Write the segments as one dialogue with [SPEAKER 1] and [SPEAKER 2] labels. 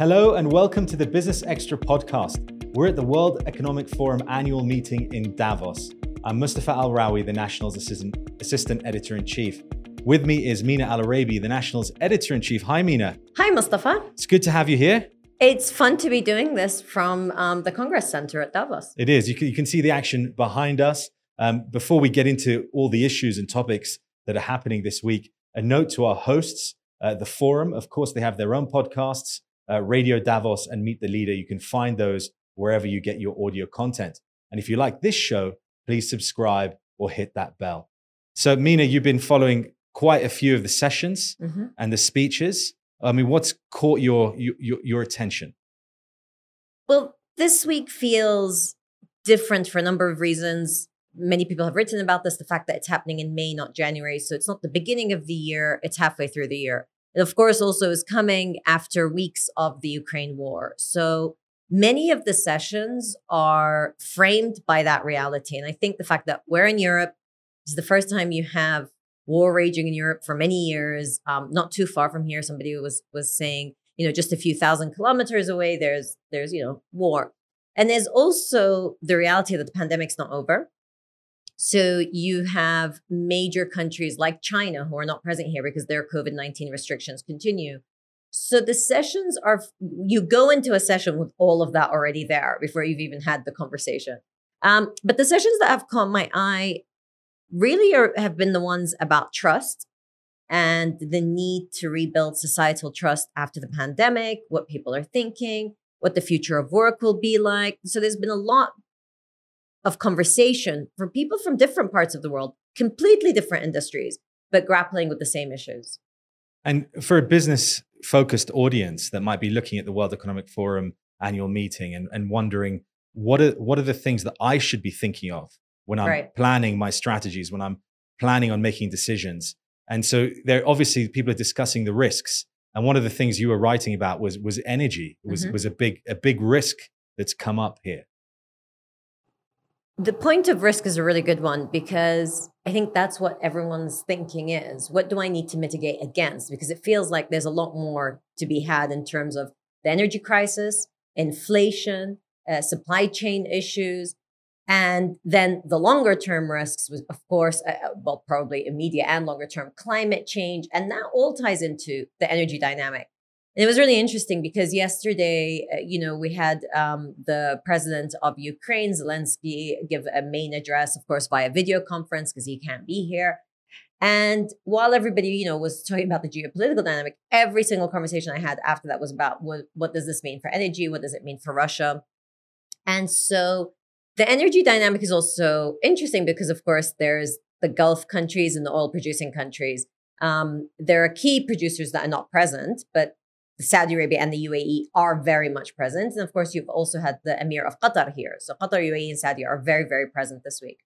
[SPEAKER 1] Hello and welcome to the Business Extra podcast. We're at the World Economic Forum annual meeting in Davos. I'm Mustafa Al Rawi, the National's assistant, assistant editor in chief. With me is Mina Al Oraibi, the National's editor in chief. Hi, Mina.
[SPEAKER 2] Hi, Mustafa.
[SPEAKER 1] It's good to have you here.
[SPEAKER 2] It's fun to be doing this from um, the Congress Center at Davos.
[SPEAKER 1] It is. You can, you can see the action behind us. Um, before we get into all the issues and topics that are happening this week, a note to our hosts. Uh, the forum, of course, they have their own podcasts uh, Radio Davos and Meet the Leader. You can find those wherever you get your audio content. And if you like this show, please subscribe or hit that bell. So, Mina, you've been following quite a few of the sessions mm-hmm. and the speeches. I mean, what's caught your, your your attention?
[SPEAKER 2] Well, this week feels different for a number of reasons. Many people have written about this the fact that it's happening in May, not January. So it's not the beginning of the year, it's halfway through the year. It, of course, also is coming after weeks of the Ukraine war. So many of the sessions are framed by that reality. And I think the fact that we're in Europe is the first time you have war raging in Europe for many years. Um, not too far from here, somebody was was saying, you know, just a few thousand kilometers away, there's there's you know war, and there's also the reality that the pandemic's not over. So you have major countries like China who are not present here because their COVID 19 restrictions continue. So the sessions are, you go into a session with all of that already there before you've even had the conversation. Um, but the sessions that have caught my eye really are, have been the ones about trust and the need to rebuild societal trust after the pandemic, what people are thinking, what the future of work will be like. So there's been a lot of conversation for people from different parts of the world, completely different industries, but grappling with the same issues.
[SPEAKER 1] And for a business focused audience that might be looking at the World Economic Forum annual meeting and, and wondering what are what are the things that I should be thinking of when I'm right. planning my strategies, when I'm planning on making decisions. And so there obviously people are discussing the risks. And one of the things you were writing about was was energy, was mm-hmm. was a big a big risk that's come up here.
[SPEAKER 2] The point of risk is a really good one because I think that's what everyone's thinking is. What do I need to mitigate against? Because it feels like there's a lot more to be had in terms of the energy crisis, inflation, uh, supply chain issues, and then the longer term risks was, of course, uh, uh, well, probably immediate and longer term climate change. And that all ties into the energy dynamic. It was really interesting because yesterday, uh, you know, we had um, the president of Ukraine, Zelensky, give a main address, of course, via video conference because he can't be here. And while everybody, you know, was talking about the geopolitical dynamic, every single conversation I had after that was about what, what does this mean for energy? What does it mean for Russia? And so the energy dynamic is also interesting because, of course, there's the Gulf countries and the oil producing countries. Um, there are key producers that are not present, but Saudi Arabia and the UAE are very much present. And of course, you've also had the Emir of Qatar here. So Qatar, UAE, and Saudi are very, very present this week.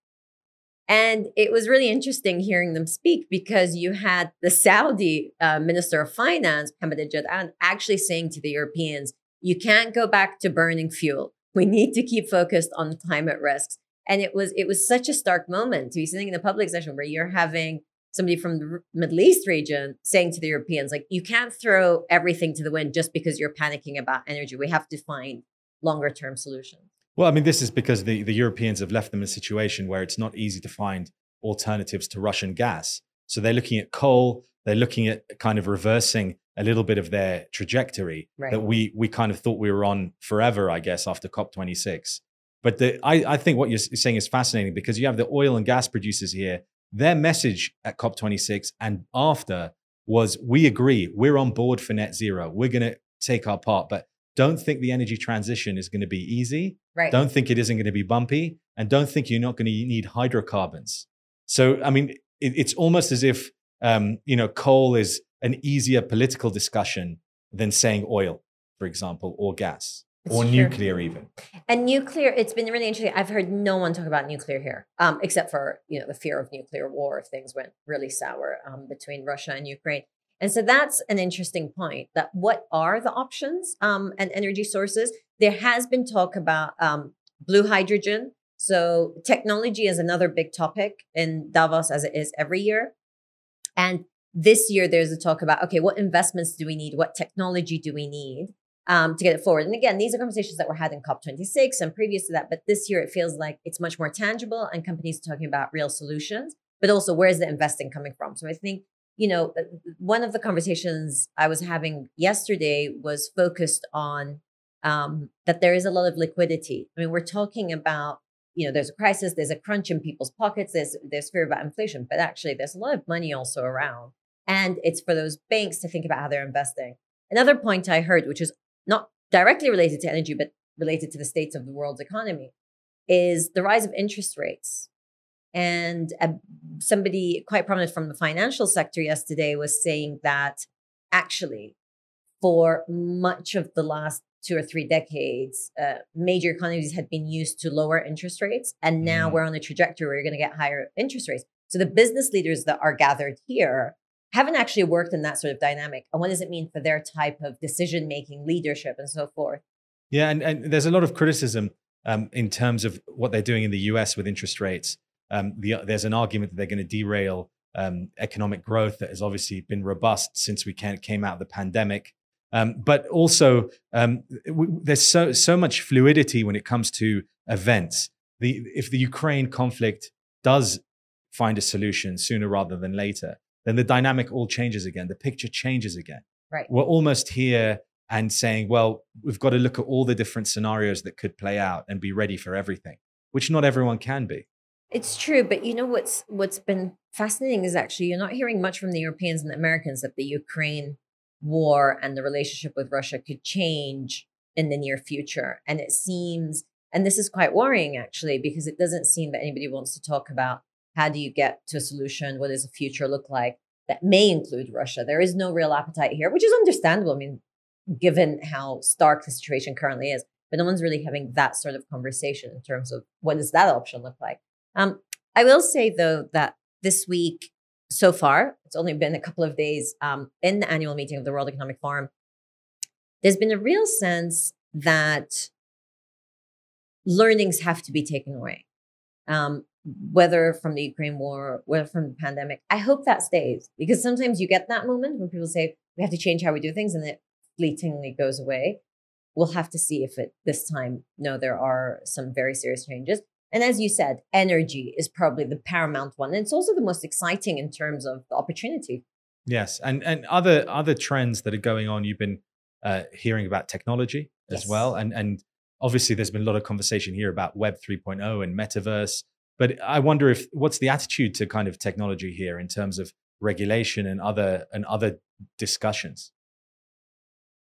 [SPEAKER 2] And it was really interesting hearing them speak because you had the Saudi uh, Minister of Finance, Mohammed Jadaan, actually saying to the Europeans, you can't go back to burning fuel. We need to keep focused on climate risks. And it was it was such a stark moment to be sitting in a public session where you're having somebody from the Middle East region saying to the Europeans, like, you can't throw everything to the wind just because you're panicking about energy. We have to find longer term solutions.
[SPEAKER 1] Well, I mean, this is because the, the Europeans have left them in a situation where it's not easy to find alternatives to Russian gas. So they're looking at coal, they're looking at kind of reversing a little bit of their trajectory right. that we we kind of thought we were on forever, I guess, after COP26. But the, I, I think what you're saying is fascinating because you have the oil and gas producers here their message at COP26 and after was we agree, we're on board for net zero. We're going to take our part, but don't think the energy transition is going to be easy.
[SPEAKER 2] Right.
[SPEAKER 1] Don't think it isn't going to be bumpy. And don't think you're not going to need hydrocarbons. So, I mean, it, it's almost as if, um, you know, coal is an easier political discussion than saying oil, for example, or gas. It's or true. nuclear even.
[SPEAKER 2] And nuclear it's been really interesting. I've heard no one talk about nuclear here um, except for you know the fear of nuclear war if things went really sour um, between russia and ukraine. And so that's an interesting point that what are the options um, and energy sources? There has been talk about um, blue hydrogen. So technology is another big topic in davos as it is every year. And this year there's a talk about okay what investments do we need? What technology do we need um, to get it forward. And again, these are conversations that were had in COP26 and previous to that. But this year, it feels like it's much more tangible and companies talking about real solutions, but also where's the investing coming from? So I think, you know, uh, one of the conversations I was having yesterday was focused on um, that there is a lot of liquidity. I mean, we're talking about, you know, there's a crisis, there's a crunch in people's pockets, there's, there's fear about inflation, but actually there's a lot of money also around. And it's for those banks to think about how they're investing. Another point I heard, which is not directly related to energy, but related to the states of the world's economy, is the rise of interest rates. And uh, somebody quite prominent from the financial sector yesterday was saying that actually, for much of the last two or three decades, uh, major economies had been used to lower interest rates. And now mm. we're on a trajectory where you're going to get higher interest rates. So the business leaders that are gathered here haven't actually worked in that sort of dynamic. And what does it mean for their type of decision making, leadership, and so forth?
[SPEAKER 1] Yeah, and, and there's a lot of criticism um, in terms of what they're doing in the US with interest rates. Um, the, there's an argument that they're going to derail um, economic growth that has obviously been robust since we came out of the pandemic. Um, but also, um, w- there's so so much fluidity when it comes to events. The if the Ukraine conflict does find a solution sooner rather than later, then the dynamic all changes again. The picture changes again.
[SPEAKER 2] Right.
[SPEAKER 1] We're almost here and saying, well, we've got to look at all the different scenarios that could play out and be ready for everything, which not everyone can be.
[SPEAKER 2] It's true, but you know what's what's been fascinating is actually you're not hearing much from the Europeans and the Americans that the Ukraine war and the relationship with Russia could change in the near future. And it seems, and this is quite worrying actually, because it doesn't seem that anybody wants to talk about how do you get to a solution? What does the future look like that may include Russia? There is no real appetite here, which is understandable. I mean, given how stark the situation currently is, but no one's really having that sort of conversation in terms of what does that option look like. Um, I will say though that this week so far, it's only been a couple of days um, in the annual meeting of the World Economic Forum. There's been a real sense that learnings have to be taken away. Um, whether from the Ukraine war, whether from the pandemic. I hope that stays because sometimes you get that moment when people say we have to change how we do things and it fleetingly goes away. We'll have to see if it this time, no, there are some very serious changes. And as you said, energy is probably the paramount one. And it's also the most exciting in terms of the opportunity.
[SPEAKER 1] Yes. And and other other trends that are going on, you've been uh, hearing about technology as yes. well. And and obviously there's been a lot of conversation here about Web 3.0 and metaverse but I wonder if what's the attitude to kind of technology here in terms of regulation and other and other discussions.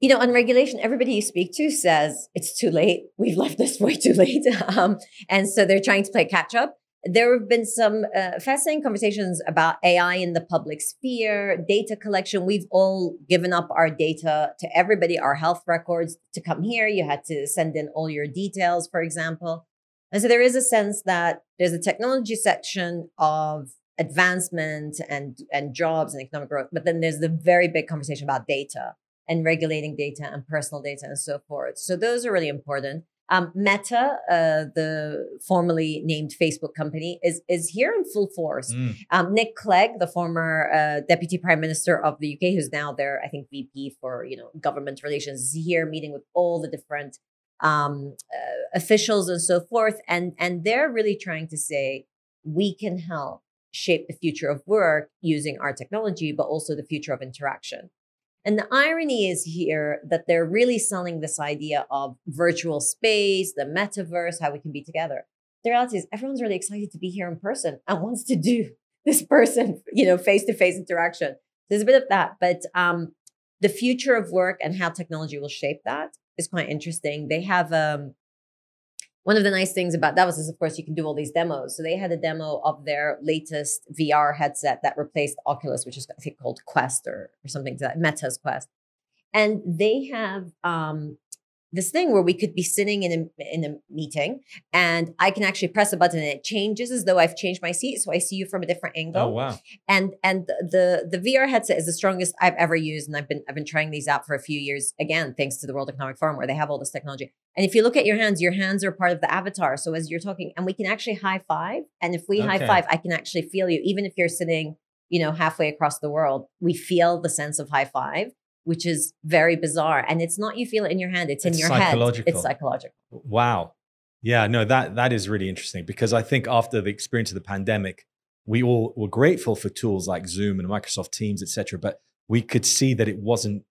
[SPEAKER 2] You know, on regulation, everybody you speak to says it's too late. We've left this way too late, um, and so they're trying to play catch up. There have been some uh, fascinating conversations about AI in the public sphere, data collection. We've all given up our data to everybody, our health records to come here. You had to send in all your details, for example. And so there is a sense that there's a technology section of advancement and, and jobs and economic growth, but then there's the very big conversation about data and regulating data and personal data and so forth. So those are really important. Um, Meta, uh, the formerly named Facebook company, is is here in full force. Mm. Um, Nick Clegg, the former uh, deputy prime minister of the UK, who's now their I think VP for you know government relations, is here meeting with all the different um, uh, officials and so forth. And, and they're really trying to say, we can help shape the future of work using our technology, but also the future of interaction. And the irony is here that they're really selling this idea of virtual space, the metaverse, how we can be together. The reality is everyone's really excited to be here in person and wants to do this person, you know, face-to-face interaction. There's a bit of that, but um, the future of work and how technology will shape that is quite interesting. They have um, one of the nice things about Davos is, of course, you can do all these demos. So they had a demo of their latest VR headset that replaced Oculus, which is I think called Quest or, or something to that Meta's Quest, and they have um, this thing where we could be sitting in a in a meeting and I can actually press a button and it changes as though I've changed my seat so I see you from a different angle.
[SPEAKER 1] Oh wow.
[SPEAKER 2] And and the the VR headset is the strongest I've ever used and I've been I've been trying these out for a few years again thanks to the World Economic Forum where they have all this technology. And if you look at your hands your hands are part of the avatar so as you're talking and we can actually high five and if we okay. high five I can actually feel you even if you're sitting you know halfway across the world we feel the sense of high five which is very bizarre. And it's not you feel it in your hand; it's,
[SPEAKER 1] It's
[SPEAKER 2] in your head. It's psychological.
[SPEAKER 1] Wow. Yeah, no, that that is really interesting because I think after the experience of the pandemic, we all were grateful for tools like Zoom and Microsoft Teams, etc. But we could see that it wasn't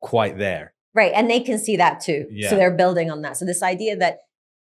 [SPEAKER 1] quite there.
[SPEAKER 2] Right. And they can see that too.
[SPEAKER 1] Yeah.
[SPEAKER 2] So they're building on that. So this idea that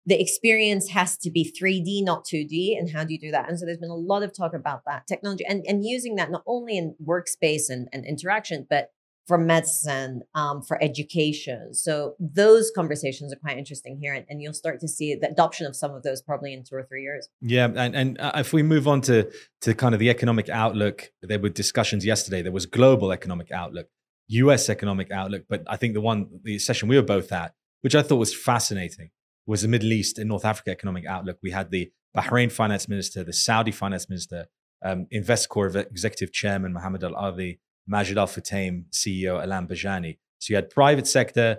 [SPEAKER 2] the experience has to be 3D, not 2D. And how do you do that? And so there's been a lot of talk about that technology and, and using that not only in workspace and, and interaction, but for medicine, um, for education. So those conversations are quite interesting here. And, and you'll start to see the adoption of some of those probably in two or three years.
[SPEAKER 1] Yeah, and and uh, if we move on to to kind of the economic outlook, there were discussions yesterday. There was global economic outlook, U.S. economic outlook, but I think the one the session we were both at, which I thought was fascinating, was the Middle East and North Africa economic outlook. We had the Bahrain finance minister, the Saudi finance minister, um, Investcorp executive chairman Mohammed Al Ardi, Majid Al Futtaim CEO Alain Bejjani. So you had private sector,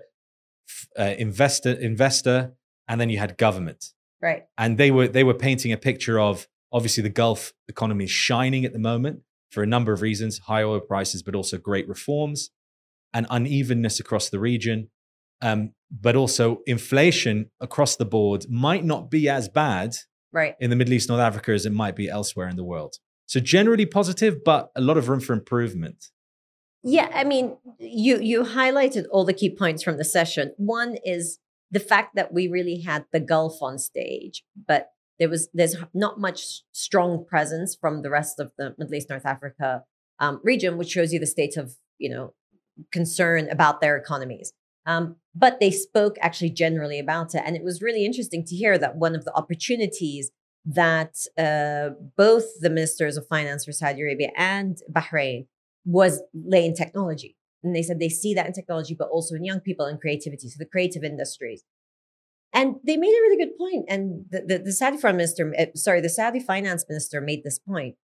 [SPEAKER 1] uh, investor, investor, and then you had government
[SPEAKER 2] Right.
[SPEAKER 1] and they were they were painting a picture of obviously the Gulf economy is shining at the moment for a number of reasons, high oil prices, but also great reforms and unevenness across the region. Um, but also inflation across the board might not be as bad
[SPEAKER 2] Right.
[SPEAKER 1] in the Middle East, North Africa as it might be elsewhere in the world. So generally positive, but a lot of room for improvement.
[SPEAKER 2] Yeah, I mean, you you highlighted all the key points from the session. One is the fact that we really had the Gulf on stage, but there was there's not much strong presence from the rest of the Middle East North Africa um, region, which shows you the state of you know concern about their economies. Um, but they spoke actually generally about it, and it was really interesting to hear that one of the opportunities that uh, both the ministers of finance for Saudi Arabia and Bahrain was lay in technology. And they said they see that in technology, but also in young people and creativity, so the creative industries. And they made a really good point. And the, the, the Saudi foreign minister, uh, sorry, the Saudi finance minister made this point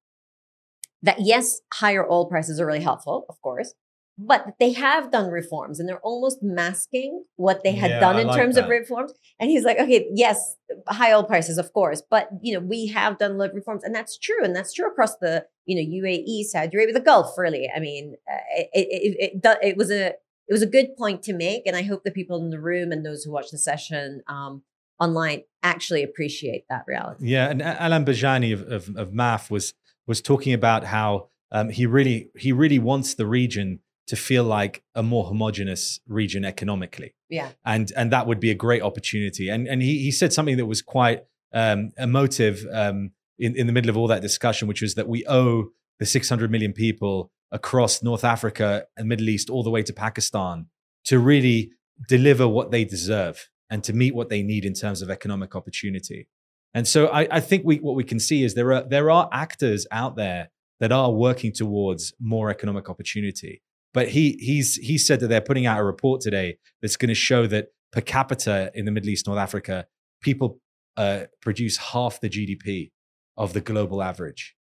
[SPEAKER 2] that yes, higher oil prices are really helpful, of course, but they have done reforms and they're almost masking what they had
[SPEAKER 1] Yeah,
[SPEAKER 2] done in
[SPEAKER 1] like
[SPEAKER 2] terms of reforms. And he's like, okay, yes, high oil prices, of course, but you know, we have done a lot of reforms, and that's true, and that's true across the you know UAE, Saudi Arabia, the Gulf. Really, I mean, uh, it, it, it, it, was a it was a good point to make, and I hope the people in the room and those who watch the session um, online actually appreciate that reality.
[SPEAKER 1] Yeah, and Alain Bejjani of, of, of MAF was was talking about how um, he really he really wants the region to feel like a more homogenous region economically,
[SPEAKER 2] Yeah,
[SPEAKER 1] and and that would be a great opportunity. And and he he said something that was quite um, emotive um, in in the middle of all that discussion, which was that we owe the 600 million people across North Africa and Middle East all the way to Pakistan to really deliver what they deserve and to meet what they need in terms of economic opportunity. And so I, I think we, what we can see is there are there are actors out there that are working towards more economic opportunity. But he he's he said that they're putting out a report today that's going to show that per capita in the Middle East, North Africa, people uh, produce half the GDP of the global average.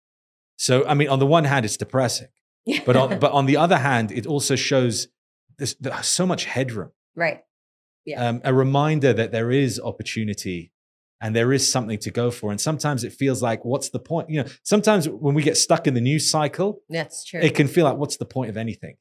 [SPEAKER 1] So I mean, on the one hand, it's depressing, but on but on the other hand, it also shows there's, there's so much headroom
[SPEAKER 2] right. Yeah.
[SPEAKER 1] um, a reminder that there is opportunity and there is something to go for. And sometimes it feels like, what's the point? You know, sometimes when we get stuck in the news cycle,
[SPEAKER 2] That's true.
[SPEAKER 1] it can feel like, what's the point of anything?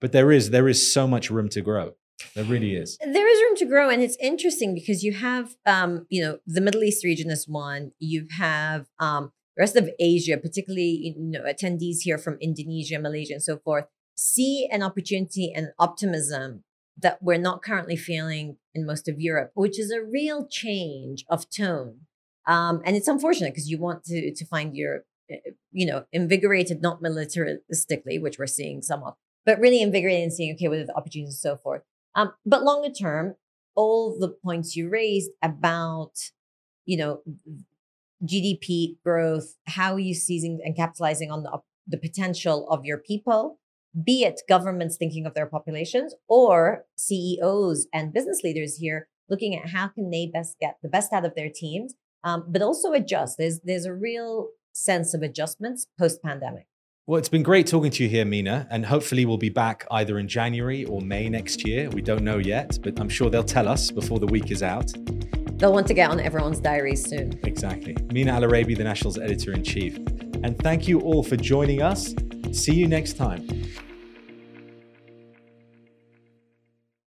[SPEAKER 1] But there is there is so much room to grow. There really is.
[SPEAKER 2] there is room to grow and it's interesting because you have um you know the middle east region is one. You have um the rest of asia particularly you know attendees here from indonesia malaysia and so forth see an opportunity and optimism that we're not currently feeling in most of europe which is a real change of tone. Um and it's unfortunate because you want to to find europe eh, you know invigorated not militaristically which we're seeing some of but really invigorated and seeing okay what are the opportunities and so forth um, but longer term, all the points you raised about, you know, GDP growth, how are you seizing and capitalizing on the, the potential of your people, be it governments thinking of their populations or CEOs and business leaders here looking at how can they best get the best out of their teams, um, but also adjust. There's there's a real sense of adjustments post pandemic.
[SPEAKER 1] Well, it's been great talking to you here, Mina, and hopefully we'll be back either in January or May next year. We don't know yet, but I'm sure they'll tell us before the week is out.
[SPEAKER 2] They'll want to get on everyone's diaries soon.
[SPEAKER 1] Exactly. Mina Al Oraibi, the National's editor in chief. And thank you all for joining us. See you next time.